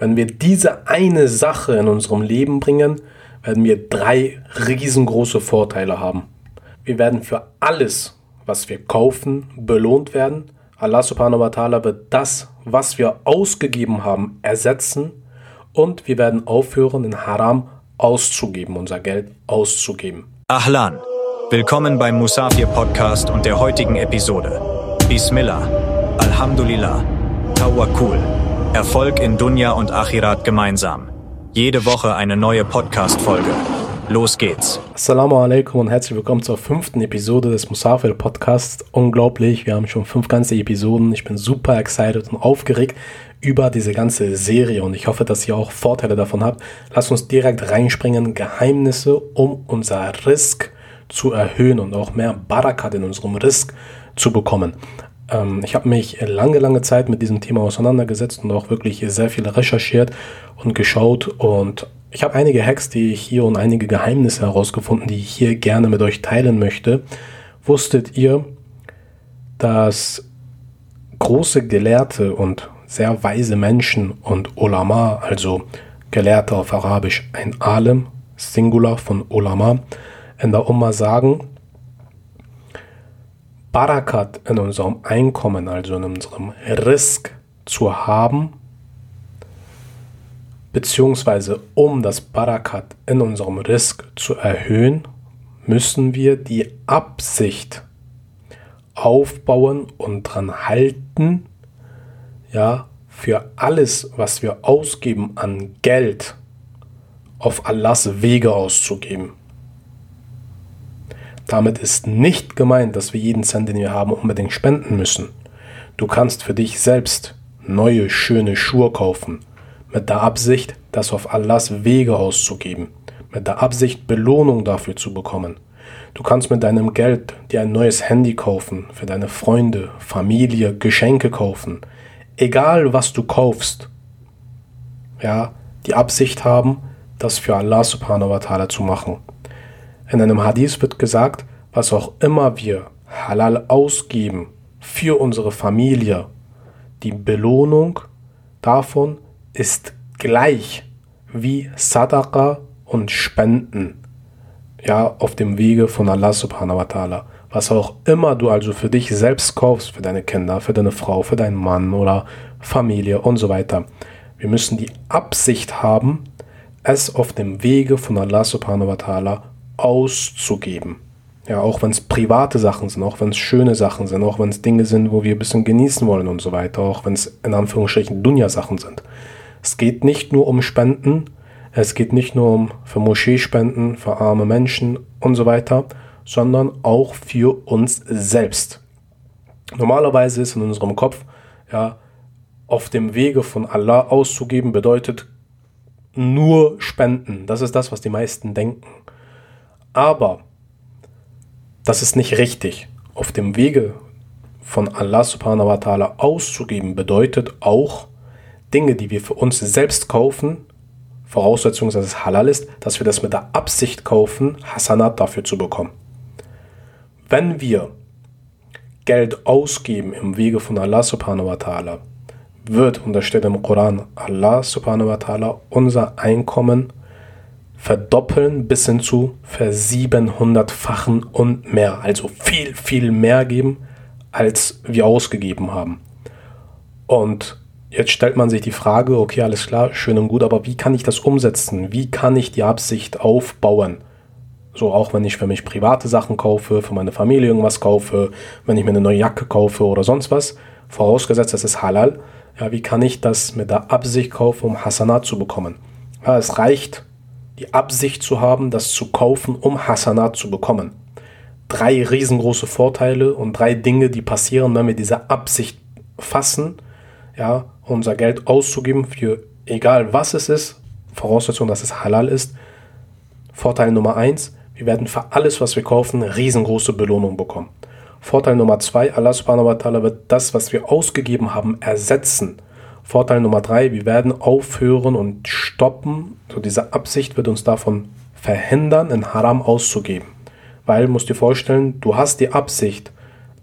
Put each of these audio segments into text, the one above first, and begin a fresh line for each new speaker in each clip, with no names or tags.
Wenn wir diese eine Sache in unserem Leben bringen, werden wir drei riesengroße Vorteile haben. Wir werden für alles, was wir kaufen, belohnt werden. Allah subhanahu wa ta'ala wird das, was wir ausgegeben haben, ersetzen und wir werden aufhören, in Haram auszugeben, unser Geld auszugeben.
Ahlan, willkommen beim Musafir Podcast und der heutigen Episode. Bismillah, Alhamdulillah, Tawakkul. Erfolg in Dunja und Achirat gemeinsam. Jede Woche eine neue Podcast-Folge. Los geht's.
Assalamu alaikum und herzlich willkommen zur fünften Episode des Musafir Podcasts. Unglaublich, wir haben schon fünf ganze Episoden. Ich bin super excited und aufgeregt über diese ganze Serie und ich hoffe, dass ihr auch Vorteile davon habt. Lasst uns direkt reinspringen. Geheimnisse, um unser Risk zu erhöhen und auch mehr Barakat in unserem Risk zu bekommen. Ähm, ich habe mich lange, lange Zeit mit diesem Thema auseinandergesetzt und auch wirklich sehr viel recherchiert und geschaut und ich habe einige Hacks, die ich hier und einige Geheimnisse herausgefunden, die ich hier gerne mit euch teilen möchte. Wusstet ihr, dass große Gelehrte und sehr weise Menschen und Ulama, also Gelehrte auf Arabisch, ein Alim, Singular von Ulama, in der Umma sagen, Barakat in unserem Einkommen, also in unserem Risk zu haben, beziehungsweise um das Barakat in unserem Risk zu erhöhen, müssen wir die Absicht aufbauen und dran halten, ja, für alles, was wir ausgeben an Geld, auf Allahs Wege auszugeben. Damit ist nicht gemeint, dass wir jeden Cent, den wir haben, unbedingt spenden müssen. Du kannst für dich selbst neue, schöne Schuhe kaufen, mit der Absicht, das auf Allahs Wege auszugeben, mit der Absicht, Belohnung dafür zu bekommen. Du kannst mit deinem Geld dir ein neues Handy kaufen, für deine Freunde, Familie, Geschenke kaufen. Egal was du kaufst, ja, die Absicht haben, das für Allah subhanahu wa ta'ala zu machen. In einem Hadith wird gesagt, was auch immer wir halal ausgeben für unsere Familie, die Belohnung davon ist gleich wie Sadaqa und Spenden. Ja, auf dem Wege von Allah subhanahu wa ta'ala. Was auch immer du also für dich selbst kaufst, für deine Kinder, für deine Frau, für deinen Mann oder Familie und so weiter. Wir müssen die Absicht haben, es auf dem Wege von Allah subhanahu wa ta'ala auszugeben. Ja, auch wenn es private Sachen sind, auch wenn es schöne Sachen sind, auch wenn es Dinge sind, wo wir ein bisschen genießen wollen und so weiter, auch wenn es in Anführungsstrichen Dunja-Sachen sind. Es geht nicht nur um Spenden, es geht nicht nur um für Moscheespenden, für arme Menschen und so weiter, sondern auch für uns selbst. Normalerweise ist in unserem Kopf, ja, auf dem Wege von Allah auszugeben bedeutet nur Spenden. Das ist das, was die meisten denken. Aber das ist nicht richtig. Auf dem Wege von Allah subhanahu wa ta'ala auszugeben bedeutet auch Dinge, die wir für uns selbst kaufen, Voraussetzung, dass es halal ist, dass wir das mit der Absicht kaufen, Hasanat dafür zu bekommen. Wenn wir Geld ausgeben im Wege von Allah subhanahu wa ta'ala, wird, und da steht im Koran, Allah subhanahu wa ta'ala unser Einkommen verdoppeln bis hin zu versiebenhundertfachen und mehr. Also viel, viel mehr geben, als wir ausgegeben haben. Und jetzt stellt man sich die Frage, okay, alles klar, schön und gut, aber wie kann ich das umsetzen? Wie kann ich die Absicht aufbauen? So auch wenn ich für mich private Sachen kaufe, für meine Familie irgendwas kaufe, wenn ich mir eine neue Jacke kaufe oder sonst was, vorausgesetzt, es ist halal, ja, wie kann ich das mit der Absicht kaufen, um Hasanat zu bekommen? Ja, es reicht die Absicht zu haben, das zu kaufen, um Hasanat zu bekommen. Drei riesengroße Vorteile und drei Dinge, die passieren, wenn wir diese Absicht fassen, ja, unser Geld auszugeben für egal was es ist, Voraussetzung, dass es halal ist. Vorteil Nummer eins, wir werden für alles, was wir kaufen, riesengroße Belohnung bekommen. Vorteil Nummer zwei, Allah subhanahu wa ta'ala wird das, was wir ausgegeben haben, ersetzen Vorteil Nummer drei, wir werden aufhören und stoppen. So diese Absicht wird uns davon verhindern, in Haram auszugeben. Weil, musst dir vorstellen, du hast die Absicht,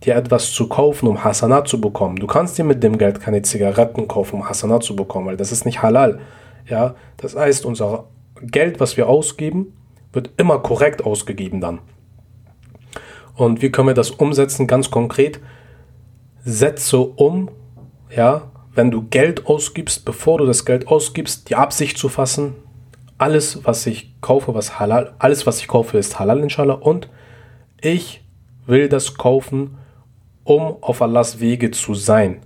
dir etwas zu kaufen, um Hasanat zu bekommen. Du kannst dir mit dem Geld keine Zigaretten kaufen, um Hasanat zu bekommen, weil das ist nicht halal. Ja, das heißt, unser Geld, was wir ausgeben, wird immer korrekt ausgegeben dann. Und wie können wir das umsetzen? Ganz konkret, setze um, ja, wenn du Geld ausgibst, bevor du das Geld ausgibst, die Absicht zu fassen, alles, was ich kaufe, was halal, alles, was ich kaufe, ist halal, inshallah. Und ich will das kaufen, um auf Allahs Wege zu sein.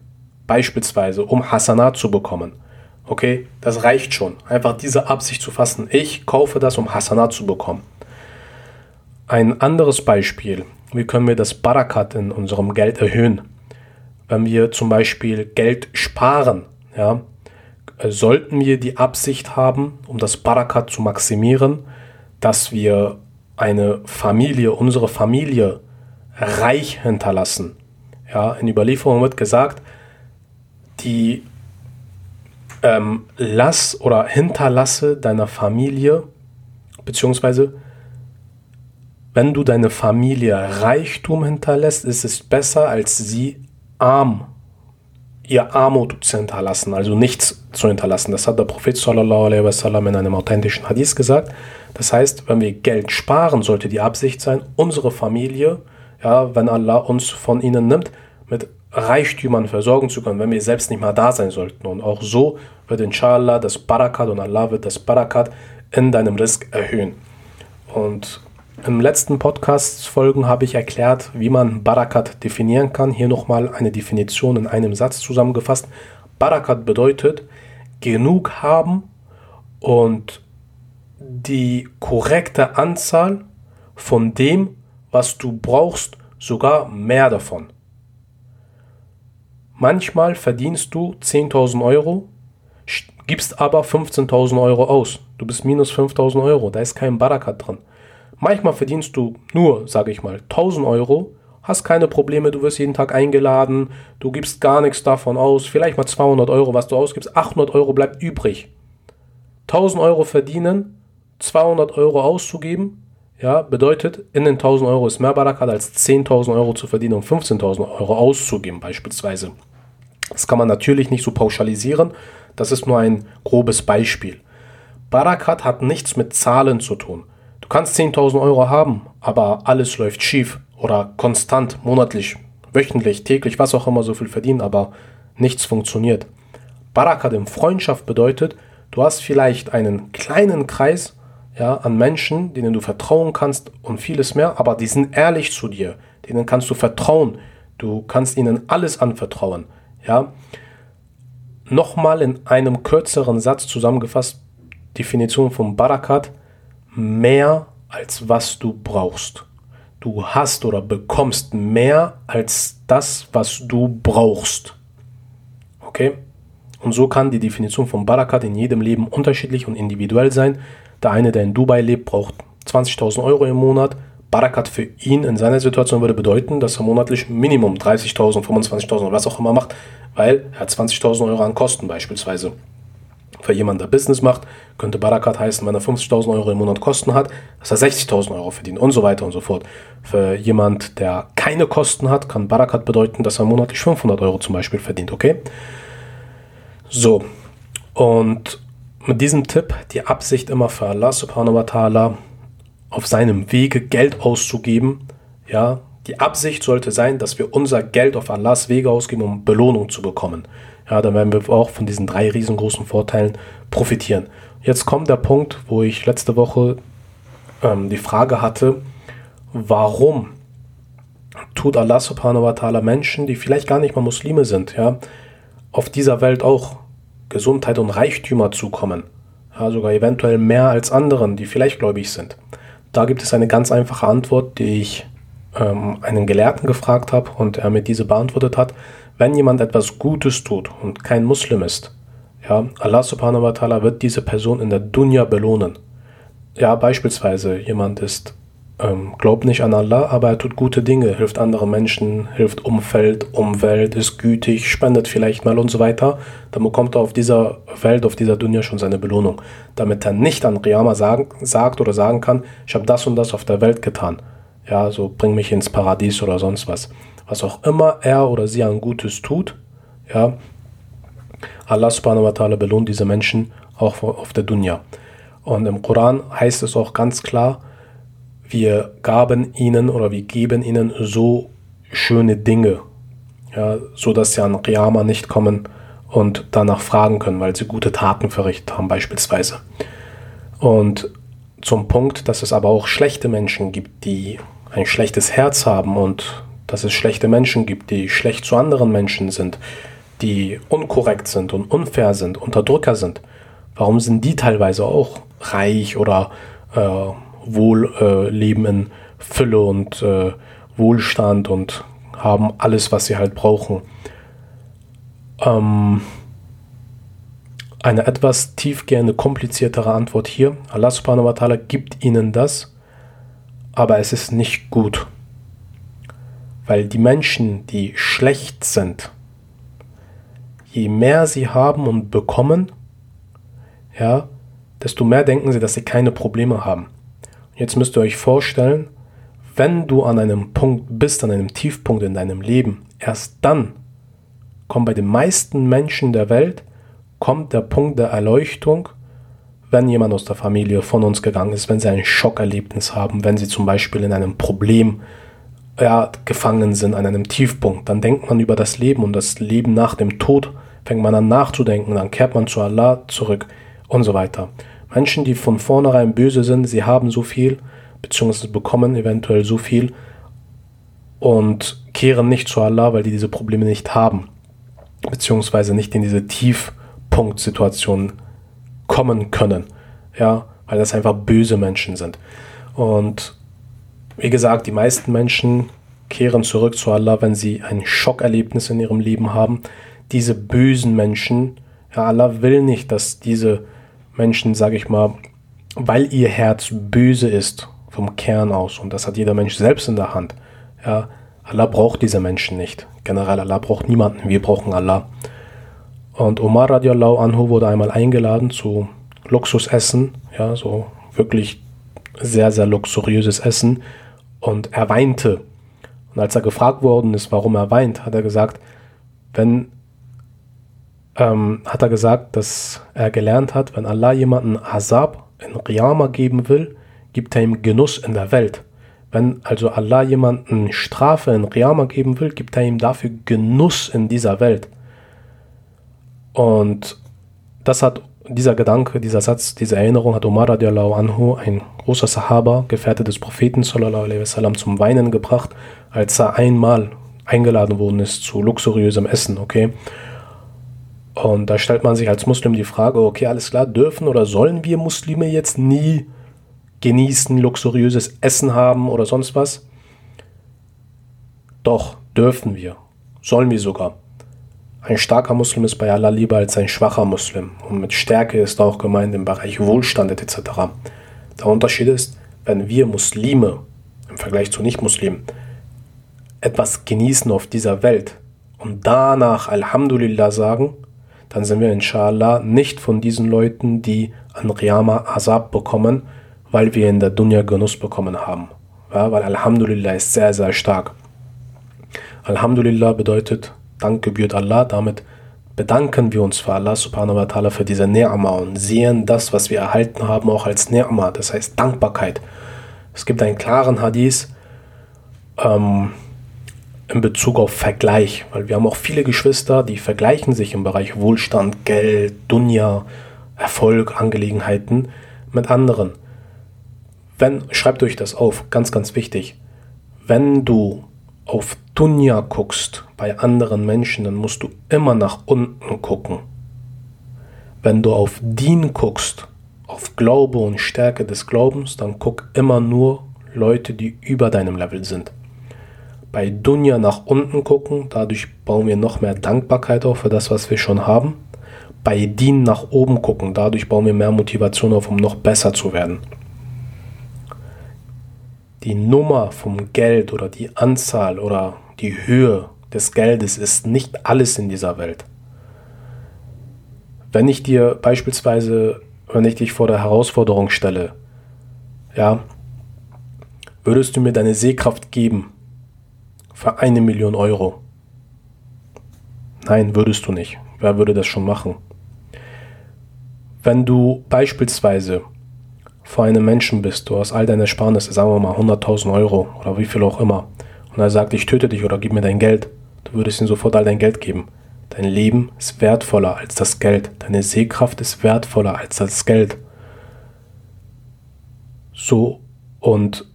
Beispielsweise, um Hasanat zu bekommen. Okay, das reicht schon. Einfach diese Absicht zu fassen. Ich kaufe das, um Hasanat zu bekommen. Ein anderes Beispiel. Wie können wir das Barakat in unserem Geld erhöhen? Wenn wir zum Beispiel Geld sparen, ja, äh, sollten wir die Absicht haben, um das Barakat zu maximieren, dass wir eine Familie, unsere Familie reich hinterlassen. Ja, in Überlieferung wird gesagt, die ähm, lass oder hinterlasse deiner Familie, beziehungsweise wenn du deine Familie Reichtum hinterlässt, ist es besser, als sie arm, ihr Armut zu hinterlassen, also nichts zu hinterlassen. Das hat der Prophet sallallahu alaihi wasallam in einem authentischen Hadith gesagt. Das heißt, wenn wir Geld sparen, sollte die Absicht sein, unsere Familie, ja, wenn Allah uns von ihnen nimmt, mit Reichtümern versorgen zu können, wenn wir selbst nicht mal da sein sollten. Und auch so wird inshallah das Barakat und Allah wird das Barakat in deinem Risk erhöhen. Und im letzten Podcast-Folgen habe ich erklärt, wie man Barakat definieren kann. Hier nochmal eine Definition in einem Satz zusammengefasst. Barakat bedeutet genug haben und die korrekte Anzahl von dem, was du brauchst, sogar mehr davon. Manchmal verdienst du 10.000 Euro, gibst aber 15.000 Euro aus. Du bist minus 5.000 Euro, da ist kein Barakat drin. Manchmal verdienst du nur, sage ich mal, 1000 Euro, hast keine Probleme, du wirst jeden Tag eingeladen, du gibst gar nichts davon aus, vielleicht mal 200 Euro, was du ausgibst, 800 Euro bleibt übrig. 1000 Euro verdienen, 200 Euro auszugeben, ja, bedeutet, in den 1000 Euro ist mehr Barakat als 10.000 Euro zu verdienen und 15.000 Euro auszugeben beispielsweise. Das kann man natürlich nicht so pauschalisieren, das ist nur ein grobes Beispiel. Barakat hat nichts mit Zahlen zu tun. Du kannst 10.000 Euro haben, aber alles läuft schief oder konstant, monatlich, wöchentlich, täglich, was auch immer so viel verdienen, aber nichts funktioniert. Barakat in Freundschaft bedeutet, du hast vielleicht einen kleinen Kreis ja, an Menschen, denen du vertrauen kannst und vieles mehr, aber die sind ehrlich zu dir, denen kannst du vertrauen, du kannst ihnen alles anvertrauen. Ja. Nochmal in einem kürzeren Satz zusammengefasst, Definition von Barakat, mehr als was du brauchst. Du hast oder bekommst mehr als das, was du brauchst. Okay? Und so kann die Definition von Barakat in jedem Leben unterschiedlich und individuell sein. Der eine, der in Dubai lebt, braucht 20.000 Euro im Monat. Barakat für ihn in seiner Situation würde bedeuten, dass er monatlich Minimum 30.000, 25.000 oder was auch immer macht, weil er hat 20.000 Euro an Kosten beispielsweise. Für jemanden, der Business macht, könnte Barakat heißen, wenn er 50.000 Euro im Monat Kosten hat, dass er 60.000 Euro verdient und so weiter und so fort. Für jemand, der keine Kosten hat, kann Barakat bedeuten, dass er monatlich 500 Euro zum Beispiel verdient, okay? So, und mit diesem Tipp, die Absicht immer für Allah subhanahu wa ta'ala auf seinem Wege Geld auszugeben, ja, die Absicht sollte sein, dass wir unser Geld auf Allahs Wege ausgeben, um Belohnung zu bekommen ja, dann werden wir auch von diesen drei riesengroßen Vorteilen profitieren. Jetzt kommt der Punkt, wo ich letzte Woche ähm, die Frage hatte, warum tut Allah subhanahu wa ta'ala Menschen, die vielleicht gar nicht mal Muslime sind, ja, auf dieser Welt auch Gesundheit und Reichtümer zukommen. Ja, sogar eventuell mehr als anderen, die vielleicht gläubig sind. Da gibt es eine ganz einfache Antwort, die ich ähm, einen Gelehrten gefragt habe und er mir diese beantwortet hat wenn jemand etwas Gutes tut und kein Muslim ist, ja, Allah subhanahu wa ta'ala wird diese Person in der Dunya belohnen. Ja, beispielsweise jemand ist, ähm, glaubt nicht an Allah, aber er tut gute Dinge, hilft anderen Menschen, hilft Umfeld, Umwelt, ist gütig, spendet vielleicht mal und so weiter, dann bekommt er auf dieser Welt, auf dieser Dunya schon seine Belohnung. Damit er nicht an Riyama sagen, sagt oder sagen kann, ich habe das und das auf der Welt getan. Ja, so bring mich ins Paradies oder sonst was. Was auch immer er oder sie an Gutes tut, ja, Allah subhanahu wa ta'ala belohnt diese Menschen auch auf der Dunya. Und im Koran heißt es auch ganz klar, wir gaben ihnen oder wir geben ihnen so schöne Dinge, ja, so dass sie an Qiyamah nicht kommen und danach fragen können, weil sie gute Taten verrichtet haben beispielsweise. Und zum Punkt, dass es aber auch schlechte Menschen gibt, die ein schlechtes Herz haben und dass es schlechte Menschen gibt, die schlecht zu anderen Menschen sind, die unkorrekt sind und unfair sind, Unterdrücker sind. Warum sind die teilweise auch reich oder äh, wohl äh, leben in Fülle und äh, Wohlstand und haben alles, was sie halt brauchen? Ähm, eine etwas tiefgehende, kompliziertere Antwort hier. Allah subhanahu wa ta'ala gibt ihnen das, aber es ist nicht gut. Weil die Menschen, die schlecht sind, je mehr sie haben und bekommen, ja, desto mehr denken sie, dass sie keine Probleme haben. Jetzt müsst ihr euch vorstellen, wenn du an einem Punkt bist, an einem Tiefpunkt in deinem Leben, erst dann kommt bei den meisten Menschen der Welt kommt der Punkt der Erleuchtung, wenn jemand aus der Familie von uns gegangen ist, wenn sie ein Schockerlebnis haben, wenn sie zum Beispiel in einem Problem ja, gefangen sind, an einem Tiefpunkt, dann denkt man über das Leben und das Leben nach dem Tod, fängt man an nachzudenken, dann kehrt man zu Allah zurück und so weiter. Menschen, die von vornherein böse sind, sie haben so viel, beziehungsweise bekommen eventuell so viel und kehren nicht zu Allah, weil die diese Probleme nicht haben, beziehungsweise nicht in diese tief Tiefpunktsituationen kommen können. Ja, weil das einfach böse Menschen sind. Und wie gesagt, die meisten Menschen kehren zurück zu Allah, wenn sie ein Schockerlebnis in ihrem Leben haben. Diese bösen Menschen, ja, Allah will nicht, dass diese Menschen, sage ich mal, weil ihr Herz böse ist vom Kern aus und das hat jeder Mensch selbst in der Hand. Ja, Allah braucht diese Menschen nicht. Generell Allah braucht niemanden. Wir brauchen Allah. Und Omar radiallahu anhu wurde einmal eingeladen zu Luxusessen, ja, so wirklich sehr, sehr luxuriöses Essen. Und er weinte. Und als er gefragt worden ist, warum er weint, hat er gesagt, wenn, ähm, hat er gesagt, dass er gelernt hat, wenn Allah jemanden Azab in Riyama geben will, gibt er ihm Genuss in der Welt. Wenn also Allah jemanden Strafe in Riyama geben will, gibt er ihm dafür Genuss in dieser Welt. Und das hat dieser Gedanke, dieser Satz, diese Erinnerung hat Umar radiallahu anhu, ein großer Sahaba, Gefährte des Propheten sallallahu alaihi wasallam, zum Weinen gebracht, als er einmal eingeladen worden ist zu luxuriösem Essen, okay? Und da stellt man sich als Muslim die Frage, okay, alles klar, dürfen oder sollen wir Muslime jetzt nie genießen, luxuriöses Essen haben oder sonst was? Doch, dürfen wir. Sollen wir sogar. Ein starker Muslim ist bei Allah lieber als ein schwacher Muslim. Und mit Stärke ist auch gemeint im Bereich Wohlstand etc. Der Unterschied ist, wenn wir Muslime im Vergleich zu Nicht-Muslimen etwas genießen auf dieser Welt und danach Alhamdulillah sagen, dann sind wir inshallah nicht von diesen Leuten, die an Riyama Azab bekommen, weil wir in der Dunya Genuss bekommen haben. Ja, weil Alhamdulillah ist sehr, sehr stark. Alhamdulillah bedeutet, Dank gebührt Allah. Damit bedanken wir uns für Allah subhanahu wa ta'ala für diese Ni'ma und sehen das, was wir erhalten haben, auch als Ni'ma, das heißt Dankbarkeit. Es gibt einen klaren Hadith ähm, in Bezug auf Vergleich, weil wir haben auch viele Geschwister, die vergleichen sich im Bereich Wohlstand, Geld, Dunya, Erfolg, Angelegenheiten mit anderen. Wenn, schreibt euch das auf, ganz, ganz wichtig. Wenn du auf Dunya guckst bei anderen Menschen, dann musst du immer nach unten gucken. Wenn du auf Dien guckst, auf Glaube und Stärke des Glaubens, dann guck immer nur Leute, die über deinem Level sind. Bei Dunya nach unten gucken, dadurch bauen wir noch mehr Dankbarkeit auf für das, was wir schon haben. Bei Dien nach oben gucken, dadurch bauen wir mehr Motivation auf, um noch besser zu werden die Nummer vom Geld oder die Anzahl oder die Höhe des Geldes ist nicht alles in dieser Welt. Wenn ich dir beispielsweise, wenn ich dich vor der Herausforderung stelle, ja, würdest du mir deine Sehkraft geben für eine Million Euro? Nein, würdest du nicht. Wer würde das schon machen? Wenn du beispielsweise vor einem Menschen bist, du hast all deine Ersparnisse, sagen wir mal 100.000 Euro oder wie viel auch immer, und er sagt, ich töte dich oder gib mir dein Geld, du würdest ihm sofort all dein Geld geben. Dein Leben ist wertvoller als das Geld. Deine Sehkraft ist wertvoller als das Geld. So, und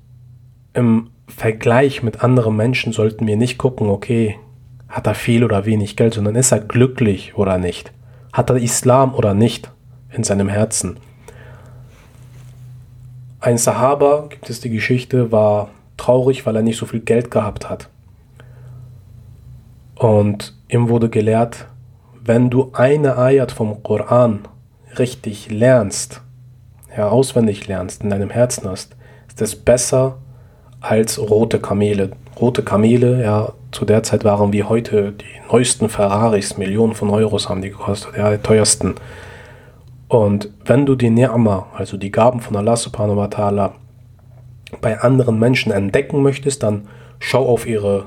im Vergleich mit anderen Menschen sollten wir nicht gucken, okay, hat er viel oder wenig Geld, sondern ist er glücklich oder nicht? Hat er Islam oder nicht in seinem Herzen? Ein Sahaba, gibt es die Geschichte, war traurig, weil er nicht so viel Geld gehabt hat. Und ihm wurde gelehrt, wenn du eine Ayat vom Koran richtig lernst, ja, auswendig lernst, in deinem Herzen hast, ist es besser als rote Kamele. Rote Kamele, ja, zu der Zeit waren wie heute die neuesten Ferraris, Millionen von Euros haben die gekostet, ja, die teuersten. Und wenn du die Ni'ma, also die Gaben von Allah subhanahu wa ta'ala, bei anderen Menschen entdecken möchtest, dann schau auf ihre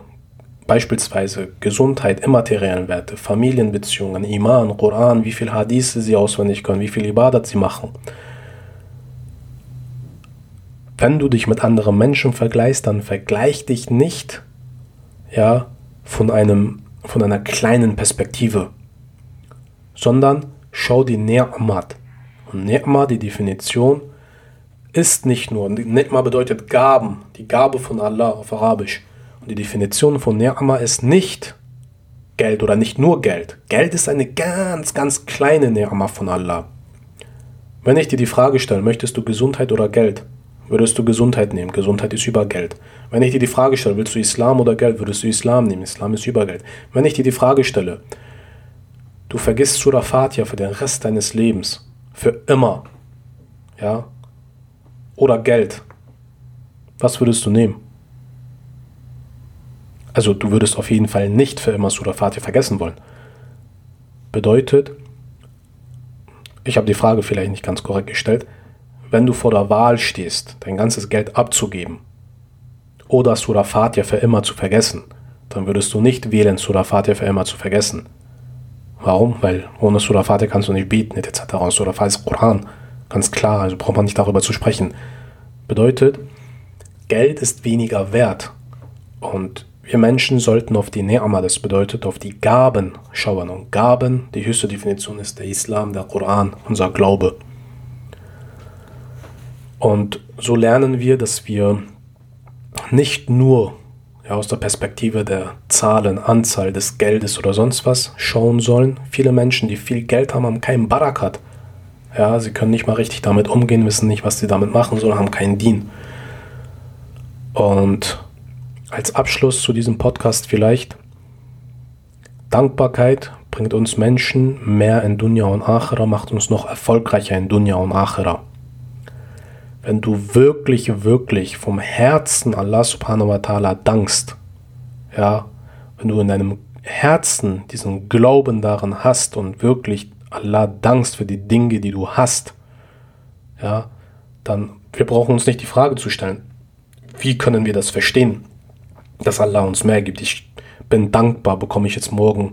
beispielsweise Gesundheit, immateriellen Werte, Familienbeziehungen, Iman, Koran, wie viel Hadithe sie auswendig können, wie viel Ibadat sie machen. Wenn du dich mit anderen Menschen vergleichst, dann vergleich dich nicht ja, von, einem, von einer kleinen Perspektive, sondern schau die Ni'mat. Und Ni'ma, die Definition, ist nicht nur, Ni'ma bedeutet Gaben, die Gabe von Allah auf Arabisch. Und die Definition von Ni'ma ist nicht Geld oder nicht nur Geld. Geld ist eine ganz, ganz kleine Ni'ma von Allah. Wenn ich dir die Frage stelle, möchtest du Gesundheit oder Geld? Würdest du Gesundheit nehmen? Gesundheit ist über Geld. Wenn ich dir die Frage stelle, willst du Islam oder Geld? Würdest du Islam nehmen? Islam ist über Geld. Wenn ich dir die Frage stelle, du vergisst Surah Fatiha für den Rest deines Lebens, für immer, ja, oder Geld, was würdest du nehmen? Also du würdest auf jeden Fall nicht für immer Surah Fatiha vergessen wollen. Bedeutet, ich habe die Frage vielleicht nicht ganz korrekt gestellt, wenn du vor der Wahl stehst, dein ganzes Geld abzugeben oder Surah Fatiha für immer zu vergessen, dann würdest du nicht wählen, Surah Fatiha für immer zu vergessen. Warum? Weil ohne Surah Fatiha kannst du nicht beten, etc. Und Surah Fatiha ist Koran. Ganz klar, also braucht man nicht darüber zu sprechen. Bedeutet, Geld ist weniger wert. Und wir Menschen sollten auf die Ni'ma, das bedeutet auf die Gaben schauen. Und Gaben, die höchste Definition ist der Islam, der Koran, unser Glaube. Und so lernen wir, dass wir nicht nur ja, aus der Perspektive der Zahlen, Anzahl des Geldes oder sonst was schauen sollen. Viele Menschen, die viel Geld haben, haben keinen Barakat. Ja, sie können nicht mal richtig damit umgehen, wissen nicht, was sie damit machen sollen, haben keinen Dien. Und als Abschluss zu diesem Podcast vielleicht, Dankbarkeit bringt uns Menschen mehr in Dunya und Achera, macht uns noch erfolgreicher in Dunya und Achera wenn du wirklich, wirklich vom Herzen Allah subhanahu wa ta'ala dankst, ja, wenn du in deinem Herzen diesen Glauben daran hast und wirklich Allah dankst für die Dinge, die du hast, ja, dann wir brauchen uns nicht die Frage zu stellen, wie können wir das verstehen, dass Allah uns mehr gibt. Ich bin dankbar, bekomme ich jetzt morgen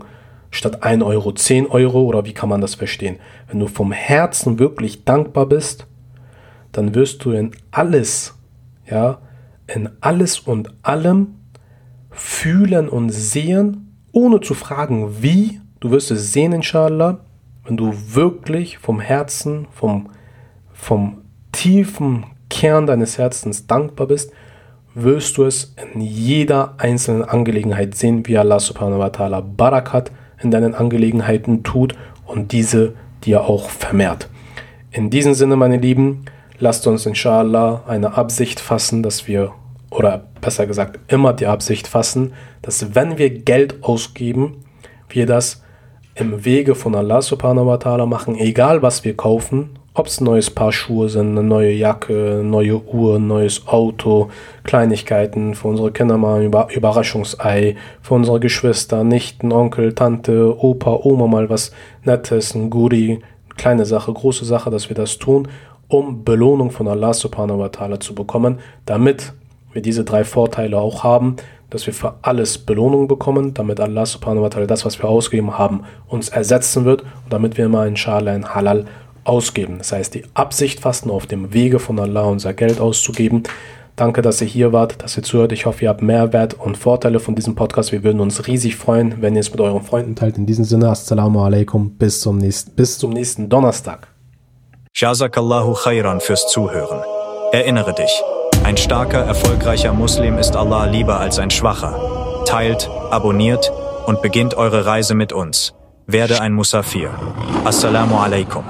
statt 1 Euro 10 Euro oder wie kann man das verstehen? Wenn du vom Herzen wirklich dankbar bist, dann wirst du in alles, ja, in alles und allem fühlen und sehen, ohne zu fragen, wie. Du wirst es sehen, inshallah, wenn du wirklich vom Herzen, vom, vom tiefen Kern deines Herzens dankbar bist, wirst du es in jeder einzelnen Angelegenheit sehen, wie Allah subhanahu wa ta'ala Barakat in deinen Angelegenheiten tut und diese dir auch vermehrt. In diesem Sinne, meine Lieben, lasst uns inshallah eine Absicht fassen, dass wir, oder besser gesagt, immer die Absicht fassen, dass wenn wir Geld ausgeben, wir das im Wege von Allah subhanahu wa ta'ala machen, egal was wir kaufen, ob es ein neues Paar Schuhe sind, eine neue Jacke, neue Uhr, neues Auto, Kleinigkeiten für unsere Kinder mal ein Überraschungsei, für unsere Geschwister, Nichten, Onkel, Tante, Opa, Oma mal was Nettes, ein Guri, kleine Sache, große Sache, dass wir das tun um Belohnung von Allah subhanahu wa ta'ala zu bekommen, damit wir diese drei Vorteile auch haben, dass wir für alles Belohnung bekommen, damit Allah subhanahu wa ta'ala das, was wir ausgegeben haben, uns ersetzen wird und damit wir immer inshallah in Halal ausgeben. Das heißt, die Absicht fast nur auf dem Wege von Allah unser Geld auszugeben. Danke, dass ihr hier wart, dass ihr zuhört. Ich hoffe, ihr habt Mehrwert und Vorteile von diesem Podcast. Wir würden uns riesig freuen, wenn ihr es mit euren Freunden teilt. In diesem Sinne, Assalamu alaikum, bis zum nächsten, bis zum nächsten Donnerstag.
Jazakallahu khairan fürs Zuhören. Erinnere dich, ein starker, erfolgreicher Muslim ist Allah lieber als ein schwacher. Teilt, abonniert und beginnt eure Reise mit uns. Werde ein Musafir. Assalamu alaikum.